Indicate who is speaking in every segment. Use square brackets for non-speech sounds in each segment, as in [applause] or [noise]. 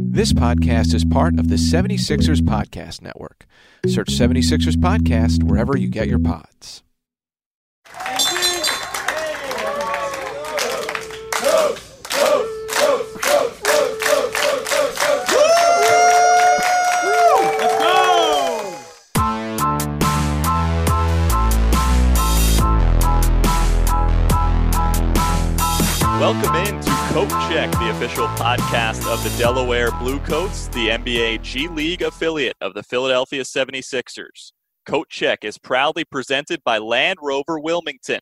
Speaker 1: This podcast is part of the 76ers Podcast Network. Search 76ers Podcast wherever you get your pods.
Speaker 2: Welcome Coat Check, the official podcast of the Delaware Blue Coats, the NBA G League affiliate of the Philadelphia 76ers. Coat Check is proudly presented by Land Rover Wilmington.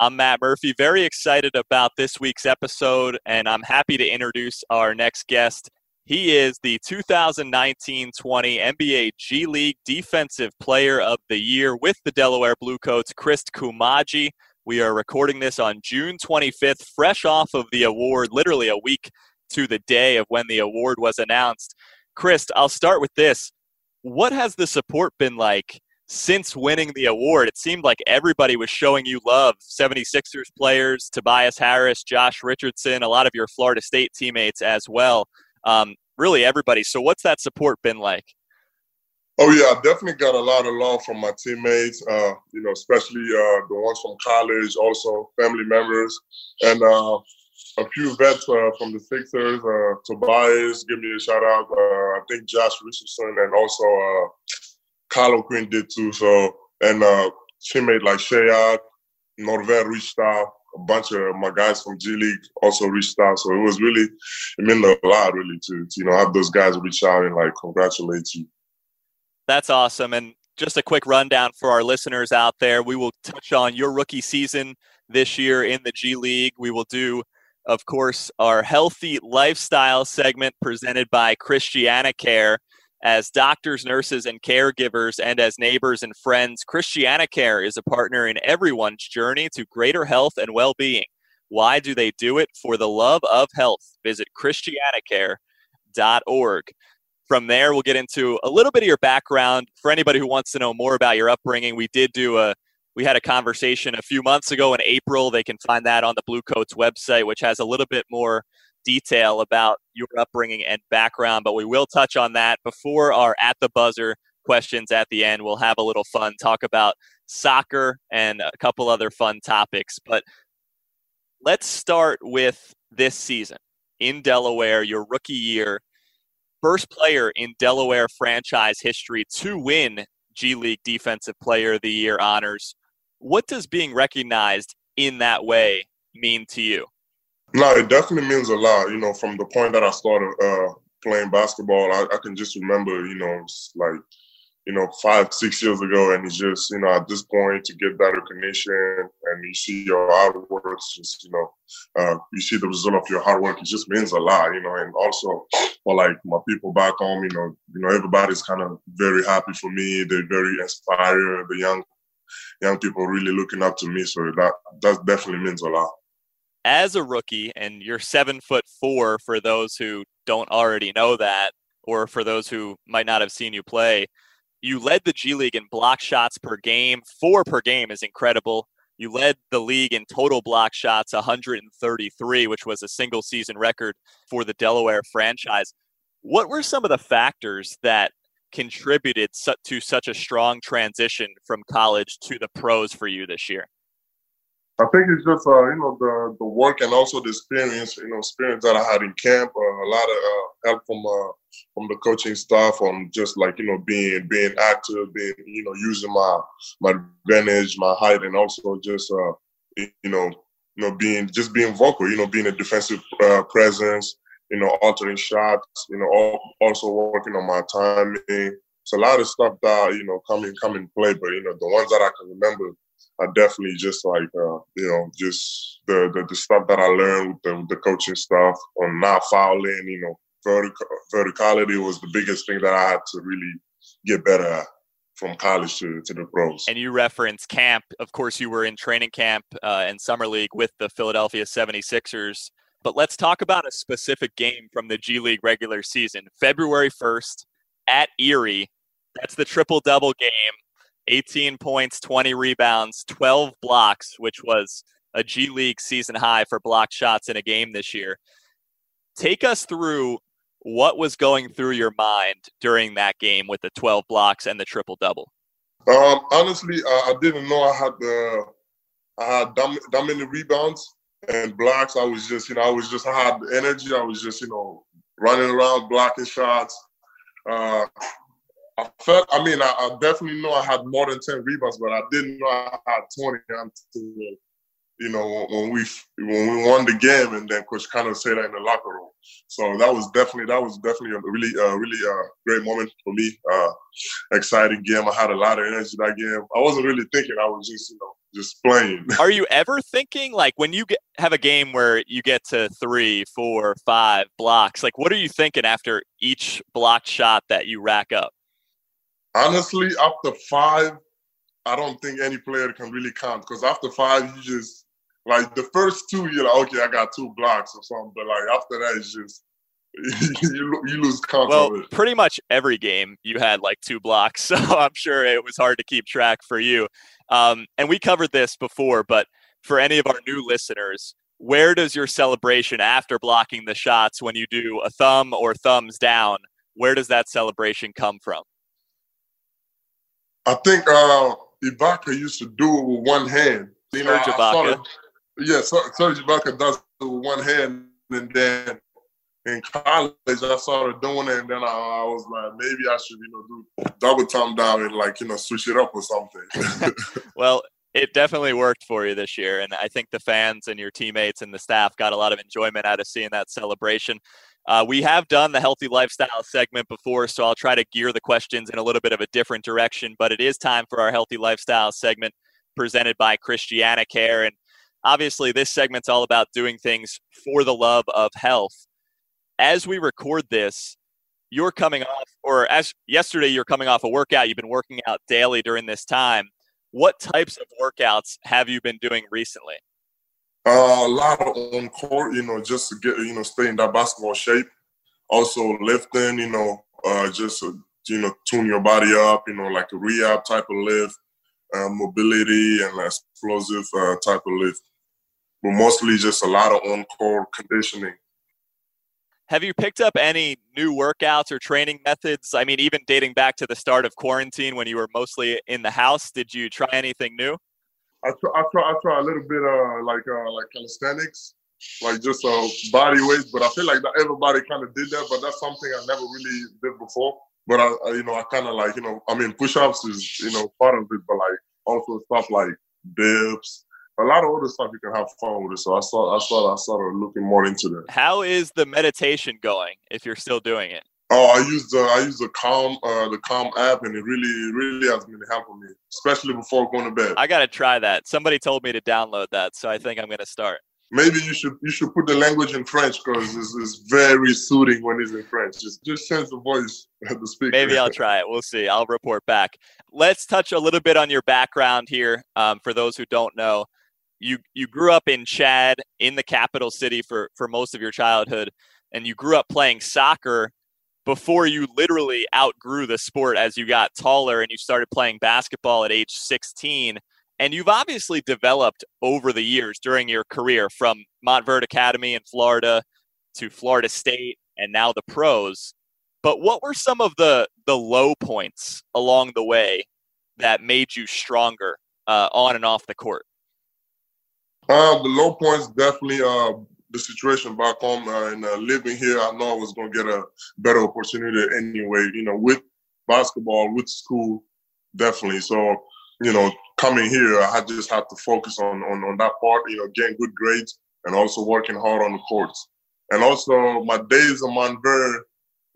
Speaker 2: I'm Matt Murphy, very excited about this week's episode, and I'm happy to introduce our next guest. He is the 2019 20 NBA G League Defensive Player of the Year with the Delaware Blue Coats, Chris Koumadje. We are recording this on June 25th, fresh off of the award, literally a week to the day of when the award was announced. Chris, I'll start with this. What has the support been like since winning the award? It seemed like everybody was showing you love 76ers players, Tobias Harris, Josh Richardson, a lot of your Florida State teammates as well. Um, really, everybody. So, what's that support been like?
Speaker 3: Oh yeah, I definitely got a lot of love from my teammates. Uh, you know, especially uh, the ones from college, also family members, and uh, a few vets uh, from the Sixers. Uh, Tobias, give me a shout out. Uh, I think Josh Richardson and also uh, Kyle O'Quinn did too. So and uh, teammate like Shayad, Norvel reached out. A bunch of my guys from G League also reached out. So it was really, it meant a lot really to, to you know have those guys reach out and like congratulate you.
Speaker 2: That's awesome. And just a quick rundown for our listeners out there. We will touch on your rookie season this year in the G League. We will do, of course, our healthy lifestyle segment presented by Christiana Care. As doctors, nurses, and caregivers, and as neighbors and friends, Christiana Care is a partner in everyone's journey to greater health and well being. Why do they do it? For the love of health. Visit ChristianaCare.org. From there, we'll get into a little bit of your background. For anybody who wants to know more about your upbringing, we did do a we had a conversation a few months ago in April. They can find that on the Blue Coats website, which has a little bit more detail about your upbringing and background. But we will touch on that before our at the buzzer questions at the end. We'll have a little fun, talk about soccer and a couple other fun topics. But let's start with this season in Delaware, your rookie year first player in Delaware franchise history to win G League Defensive Player of the Year honors. What does being recognized in that way mean to you?
Speaker 3: No, it definitely means a lot. You know, from the point that I started uh, playing basketball, I, I, can just remember, you know, like you know, five, six years ago. And it's just, you know, at this point to get that recognition and you see your hard work, just, you know, uh, you see the result of your hard work, it just means a lot, you know, and also for like my people back home, you know, you know, everybody's kind of very happy for me. They're very inspired. The young, young people really looking up to me. So that, that definitely means a lot.
Speaker 2: As a rookie, and you're seven foot four for those who don't already know that, or for those who might not have seen you play, you led the G League in block shots per game. Four per game is incredible. You led the league in total block shots 133, which was a single season record for the Delaware franchise. What were some of the factors that contributed to such a strong transition from college to the pros for you this year?
Speaker 3: I think it's just uh, you know the the work and also the experience, you know, experience that I had in camp. Uh, a lot of uh, help from uh, from the coaching staff on just like you know being being active, being you know using my my advantage, my height, and also just uh, you know you know being just being vocal, you know, being a defensive uh, presence, you know, altering shots, you know, also working on my timing. It's a lot of stuff that you know come in come in play, but you know the ones that I can remember I definitely just like uh, you know just the, the, the stuff that I learned with the, with the coaching stuff on not fouling. You know, vertical, verticality was the biggest thing that I had to really get better at from college to, to the pros.
Speaker 2: And you reference camp. Of course, you were in training camp uh, and summer league with the Philadelphia 76ers. But let's talk about a specific game from the G League regular season. February 1st at Erie. That's the triple double game 18 points, 20 rebounds, 12 blocks, which was a G League season high for block shots in a game this year. Take us through What was going through your mind during that game with the 12 blocks and the triple double?
Speaker 3: Um, honestly, uh, I didn't know I had the I had that, that many rebounds and blocks. I was just, you know, I was just, I had the energy. I was just, you know, running around, blocking shots. Uh, I felt, I mean, I, I, definitely know I had more than 10 rebounds, but I didn't know I had 20 until, you know, when we when we won the game and then Coach kind of said that in the locker room. So that was definitely, that was definitely a really, uh, really uh, great moment for me. Uh, exciting game. I had a lot of energy that game. I wasn't really thinking. I was just, you know, just playing. [laughs]
Speaker 2: Are you ever thinking like when you get, have a game where you get to three, four, five blocks? Like, what are you thinking after each blocked shot that you rack up?
Speaker 3: Honestly, after five, I don't think any player can really count because after five, you just like the first two, you're like, okay, I got two blocks or something, but like after that, it's just [laughs] you, you lose count.
Speaker 2: Well, pretty much every game you had like two blocks, [laughs] so I'm sure it was hard to keep track for you. Um, and we covered this before, but for any of our new listeners, where does your celebration after blocking the shots when you do a thumb or thumbs down? Where does that celebration come from?
Speaker 3: I think uh, Ibaka used to do it with one hand.
Speaker 2: You know, Serge Ibaka.
Speaker 3: Yeah, Serge Ibaka does it with one hand, and then in college, I started doing it, and then I, I, was like, maybe I should, you know, do double thumb down and like, you know, switch it up or something. [laughs]
Speaker 2: well, it definitely worked for you this year, and I think the fans and your teammates and the staff got a lot of enjoyment out of seeing that celebration. Uh, we have done the healthy lifestyle segment before, so I'll try to gear the questions in a little bit of a different direction. But it is time for our healthy lifestyle segment presented by Christiana Care, and obviously, this segment's all about doing things for the love of health as we record this, you're coming off, or as yesterday, you're coming off a workout. You've been working out daily during this time. What types of workouts have you been doing recently?
Speaker 3: Uh, a lot of on court, you know, just to get, you know, stay in that basketball shape. Also lifting, you know, uh, just to, you know, tune your body up, you know, like a rehab type of lift, uh, mobility and explosive uh, type of lift. But mostly just a lot of on court conditioning
Speaker 2: have you picked up any new workouts or training methods? I mean, even dating back to the start of quarantine when you were mostly in the house, did you try anything new?
Speaker 3: I try, I try, I try a little bit uh, like uh, like calisthenics, like just uh, body weight. But I feel like that everybody kind of did that, but that's something I never really did before. But I, I you know, I kind of like, you know, I mean, push-ups is, you know, part of it, but like also stuff like dips, a lot of other stuff you can have fun with it. So I saw I saw I started looking more into that.
Speaker 2: How is the meditation going if you're still doing it?
Speaker 3: Oh, I use the I use the Calm uh, the Calm app, and it really really has been helping me, especially before going to bed.
Speaker 2: I gotta try that. Somebody told me to download that, so I think I'm gonna start.
Speaker 3: Maybe you should you should put the language in French because it's, it's very soothing when it's in French. Just just change the voice of the speaker.
Speaker 2: Maybe I'll try it. We'll see. I'll report back. Let's touch a little bit on your background here um, for those who don't know you you grew up in Chad in the capital city for for most of your childhood and you grew up playing soccer before you literally outgrew the sport as you got taller and you started playing basketball at age 16 and you've obviously developed over the years during your career from Montverde Academy in Florida to Florida State and now the pros. But what were some of the the low points along the way that made you stronger uh, on and off the court
Speaker 3: uh, the low points definitely uh, the situation back home uh, and uh, living here. I know I was going to get a better opportunity anyway. You know, with basketball, with school, definitely. So you know, coming here, I just had to focus on on on that part. You know, getting good grades and also working hard on the courts. And also my days of Montverde,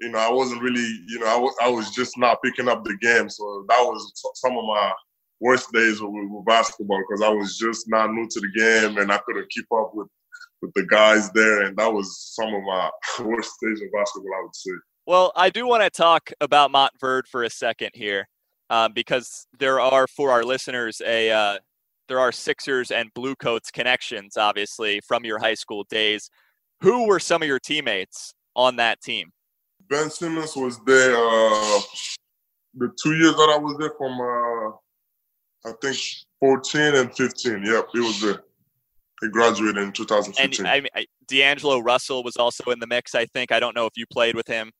Speaker 3: you know, I wasn't really, you know, I I was just not picking up the game. So that was some of my worst days with, with basketball because I was just not new to the game and I couldn't keep up with with the guys there, and that was some of my [laughs] worst days of basketball, I would say.
Speaker 2: Well, I do want to talk about Montverde for a second here, uh, because there are for our listeners a uh, there are Sixers and Blue Coats connections, obviously from your high school days. Who were some of your teammates on that team?
Speaker 3: Ben Simmons was there. Uh, the two years that I was there from uh, I think 14 and 15. Yep, he was there. he graduated in 2015.
Speaker 2: And I, I, D'Angelo Russell was also in the mix. I think I don't know if you played with him.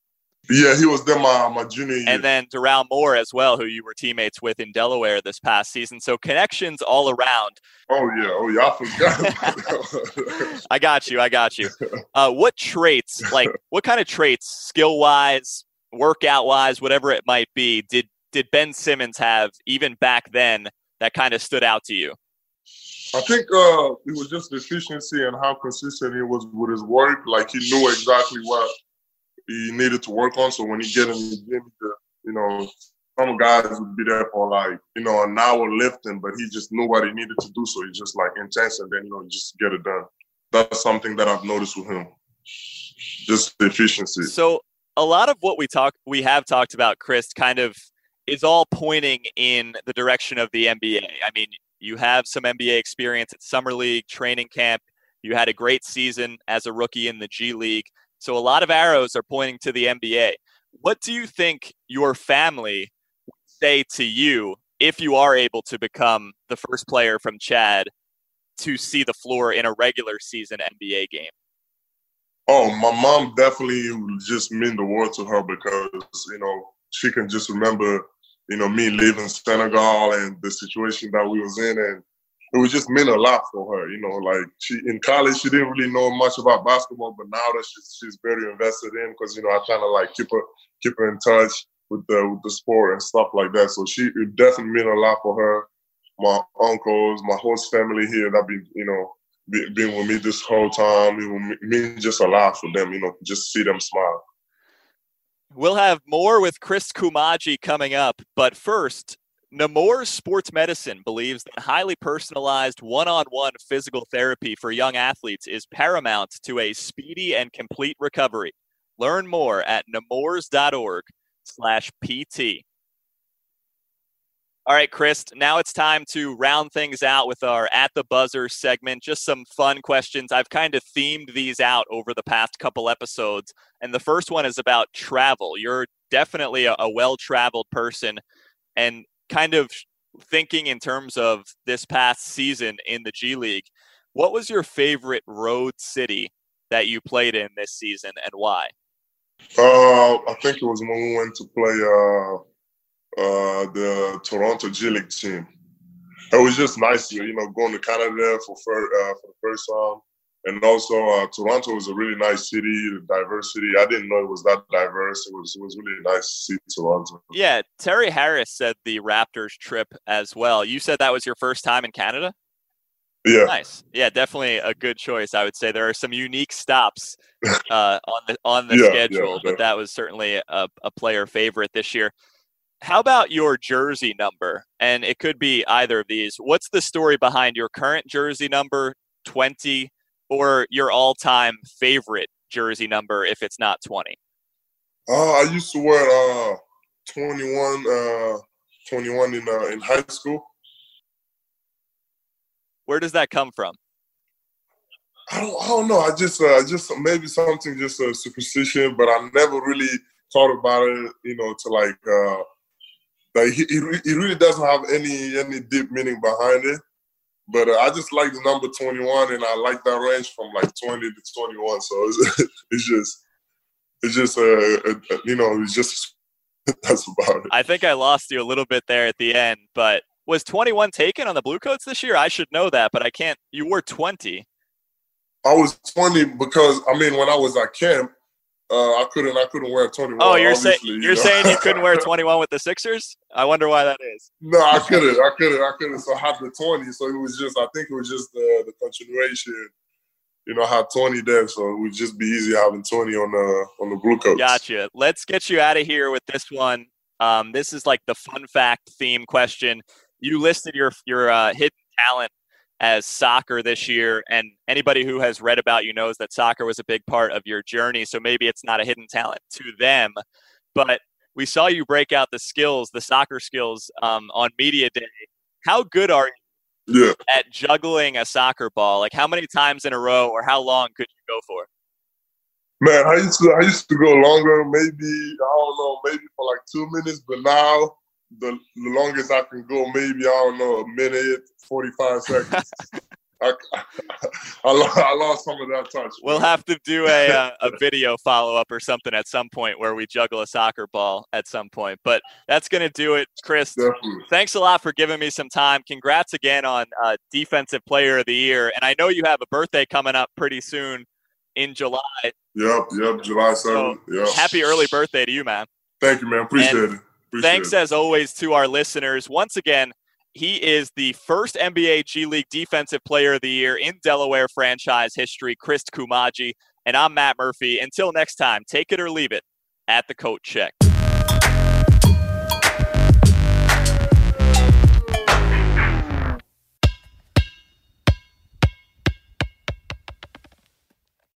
Speaker 3: Yeah, he was there my, my junior year.
Speaker 2: And then Doral Moore as well, who you were teammates with in Delaware this past season. So connections all around.
Speaker 3: Oh yeah, oh yeah, I forgot. [laughs]
Speaker 2: I got you, I got you. Uh, what traits, like what kind of traits, skill wise, workout wise, whatever it might be, did did Ben Simmons have even back then that kind of stood out to you?
Speaker 3: I think uh, it was just efficiency and how consistent he was with his work. Like he knew exactly what he needed to work on. So when he get in the gym, you know, some guys would be there for like, you know, an hour lifting, but he just knew what he needed to do. So he just like intense and then, you know, just get it done. That's something that I've noticed with him. Just efficiency.
Speaker 2: So a lot of what we talk we have talked about, Chris, kind of is all pointing in the direction of the NBA. I mean, you have some NBA experience at summer league, training camp. You had a great season as a rookie in the G League. So a lot of arrows are pointing to the NBA. What do you think your family would say to you if you are able to become the first player from Chad to see the floor in a regular season NBA game?
Speaker 3: Oh, my mom definitely just mean the world to her because, you know, she can just remember, you know, me leaving Senegal and the situation that we was in and it was just meant a lot for her. You know, like she in college she didn't really know much about basketball, but now that she's she's very invested in because you know I kind of like keep her keep her in touch with the with the sport and stuff like that. So she it definitely meant a lot for her. My uncles, my host family here that been you know been with me this whole time. It mean just a lot for them. You know, just see them smile.
Speaker 2: We'll have more with Chris Koumadje coming up, but first, Nemours Sports Medicine believes that highly personalized one on one physical therapy for young athletes is paramount to a speedy and complete recovery. Learn more at nemours.org slash PT. All right, Chris, now it's time to round things out with our At the Buzzer segment. Just some fun questions. I've kind of themed these out over the past couple episodes. And the first one is about travel. You're definitely a, a well traveled person. And kind of thinking in terms of this past season in the G League, what was your favorite road city that you played in this season and why?
Speaker 3: Uh, I think it was when we went to play uh, uh, the Toronto G League team. It was just nice, you know, going to Canada for uh, for the first time. And also, uh, Toronto was a really nice city, diversity. I didn't know it was that diverse. It was it was really nice to see Toronto.
Speaker 2: Yeah, Terry Harris said the Raptors trip as well. You said that was your first time in Canada.
Speaker 3: Yeah.
Speaker 2: Nice. Yeah, definitely a good choice. I would say there are some unique stops [laughs] uh, on the on the
Speaker 3: yeah,
Speaker 2: schedule,
Speaker 3: yeah,
Speaker 2: but that was certainly a, a player favorite this year. How about your jersey number? And it could be either of these. What's the story behind your current jersey number, 20, or your all-time favorite jersey number if it's not 20?
Speaker 3: Uh, I used to wear uh, 21, uh, 21 in uh, in high school.
Speaker 2: Where does that come from?
Speaker 3: I don't, I don't know. I just, uh, just maybe something just a superstition, but I never really thought about it. You know, to like, uh, like he, he really doesn't have any any deep meaning behind it. But uh, I just like the number 21, and I like that range from like 20 to 21. So it's, [laughs] it's just, it's just, uh, uh, you know, it's just [laughs] that's about it.
Speaker 2: I think I lost you a little bit there at the end, but was 21 taken on the Blue Coats this year? I should know that, but I can't. You were 20.
Speaker 3: I was 20 because I mean, when I was at camp, uh, I couldn't I couldn't wear 21.
Speaker 2: Oh, you're saying you're you know? saying you couldn't wear [laughs] 21 with the Sixers? I wonder why that is.
Speaker 3: No, I couldn't. I couldn't. I couldn't. So I had the 20. So it was just I think it was just the the continuation. You know, I had 20 there, so it would just be easy having 20 on the on the blue coats.
Speaker 2: Gotcha. Let's get you out of here with this one. Um, this is like the fun fact theme question. You listed your your uh, hidden talent as soccer this year. And anybody who has read about you knows that soccer was a big part of your journey. So maybe it's not a hidden talent to them, but we saw you break out the skills, the soccer skills um, on media day. How good are
Speaker 3: you yeah.
Speaker 2: at juggling a soccer ball? Like how many times in a row or how long could you go for?
Speaker 3: Man, I used to I used to go longer, maybe I don't know, maybe for like two minutes, but now the, longest I can go, maybe I don't know, a minute, forty five seconds. [laughs] I, [laughs] I, lost some of that touch.
Speaker 2: We'll have to do a, uh, a [laughs] video follow up or something at some point where we juggle a soccer ball at some point. But that's going to do it, Chris.
Speaker 3: Definitely.
Speaker 2: Thanks a lot for giving me some time. Congrats again on uh, Defensive Player of the Year. And I know you have a birthday coming up pretty soon in July.
Speaker 3: Yep, yep, July 7th. So yep.
Speaker 2: Happy early birthday to you, man.
Speaker 3: Thank you, man. Appreciate
Speaker 2: and
Speaker 3: it. Appreciate
Speaker 2: thanks
Speaker 3: it.
Speaker 2: as always to our listeners. Once again, he is the first NBA G League Defensive Player of the Year in Delaware franchise history, Chris Koumadje. And I'm Matt Murphy. Until next time, take it or leave it at the coat check.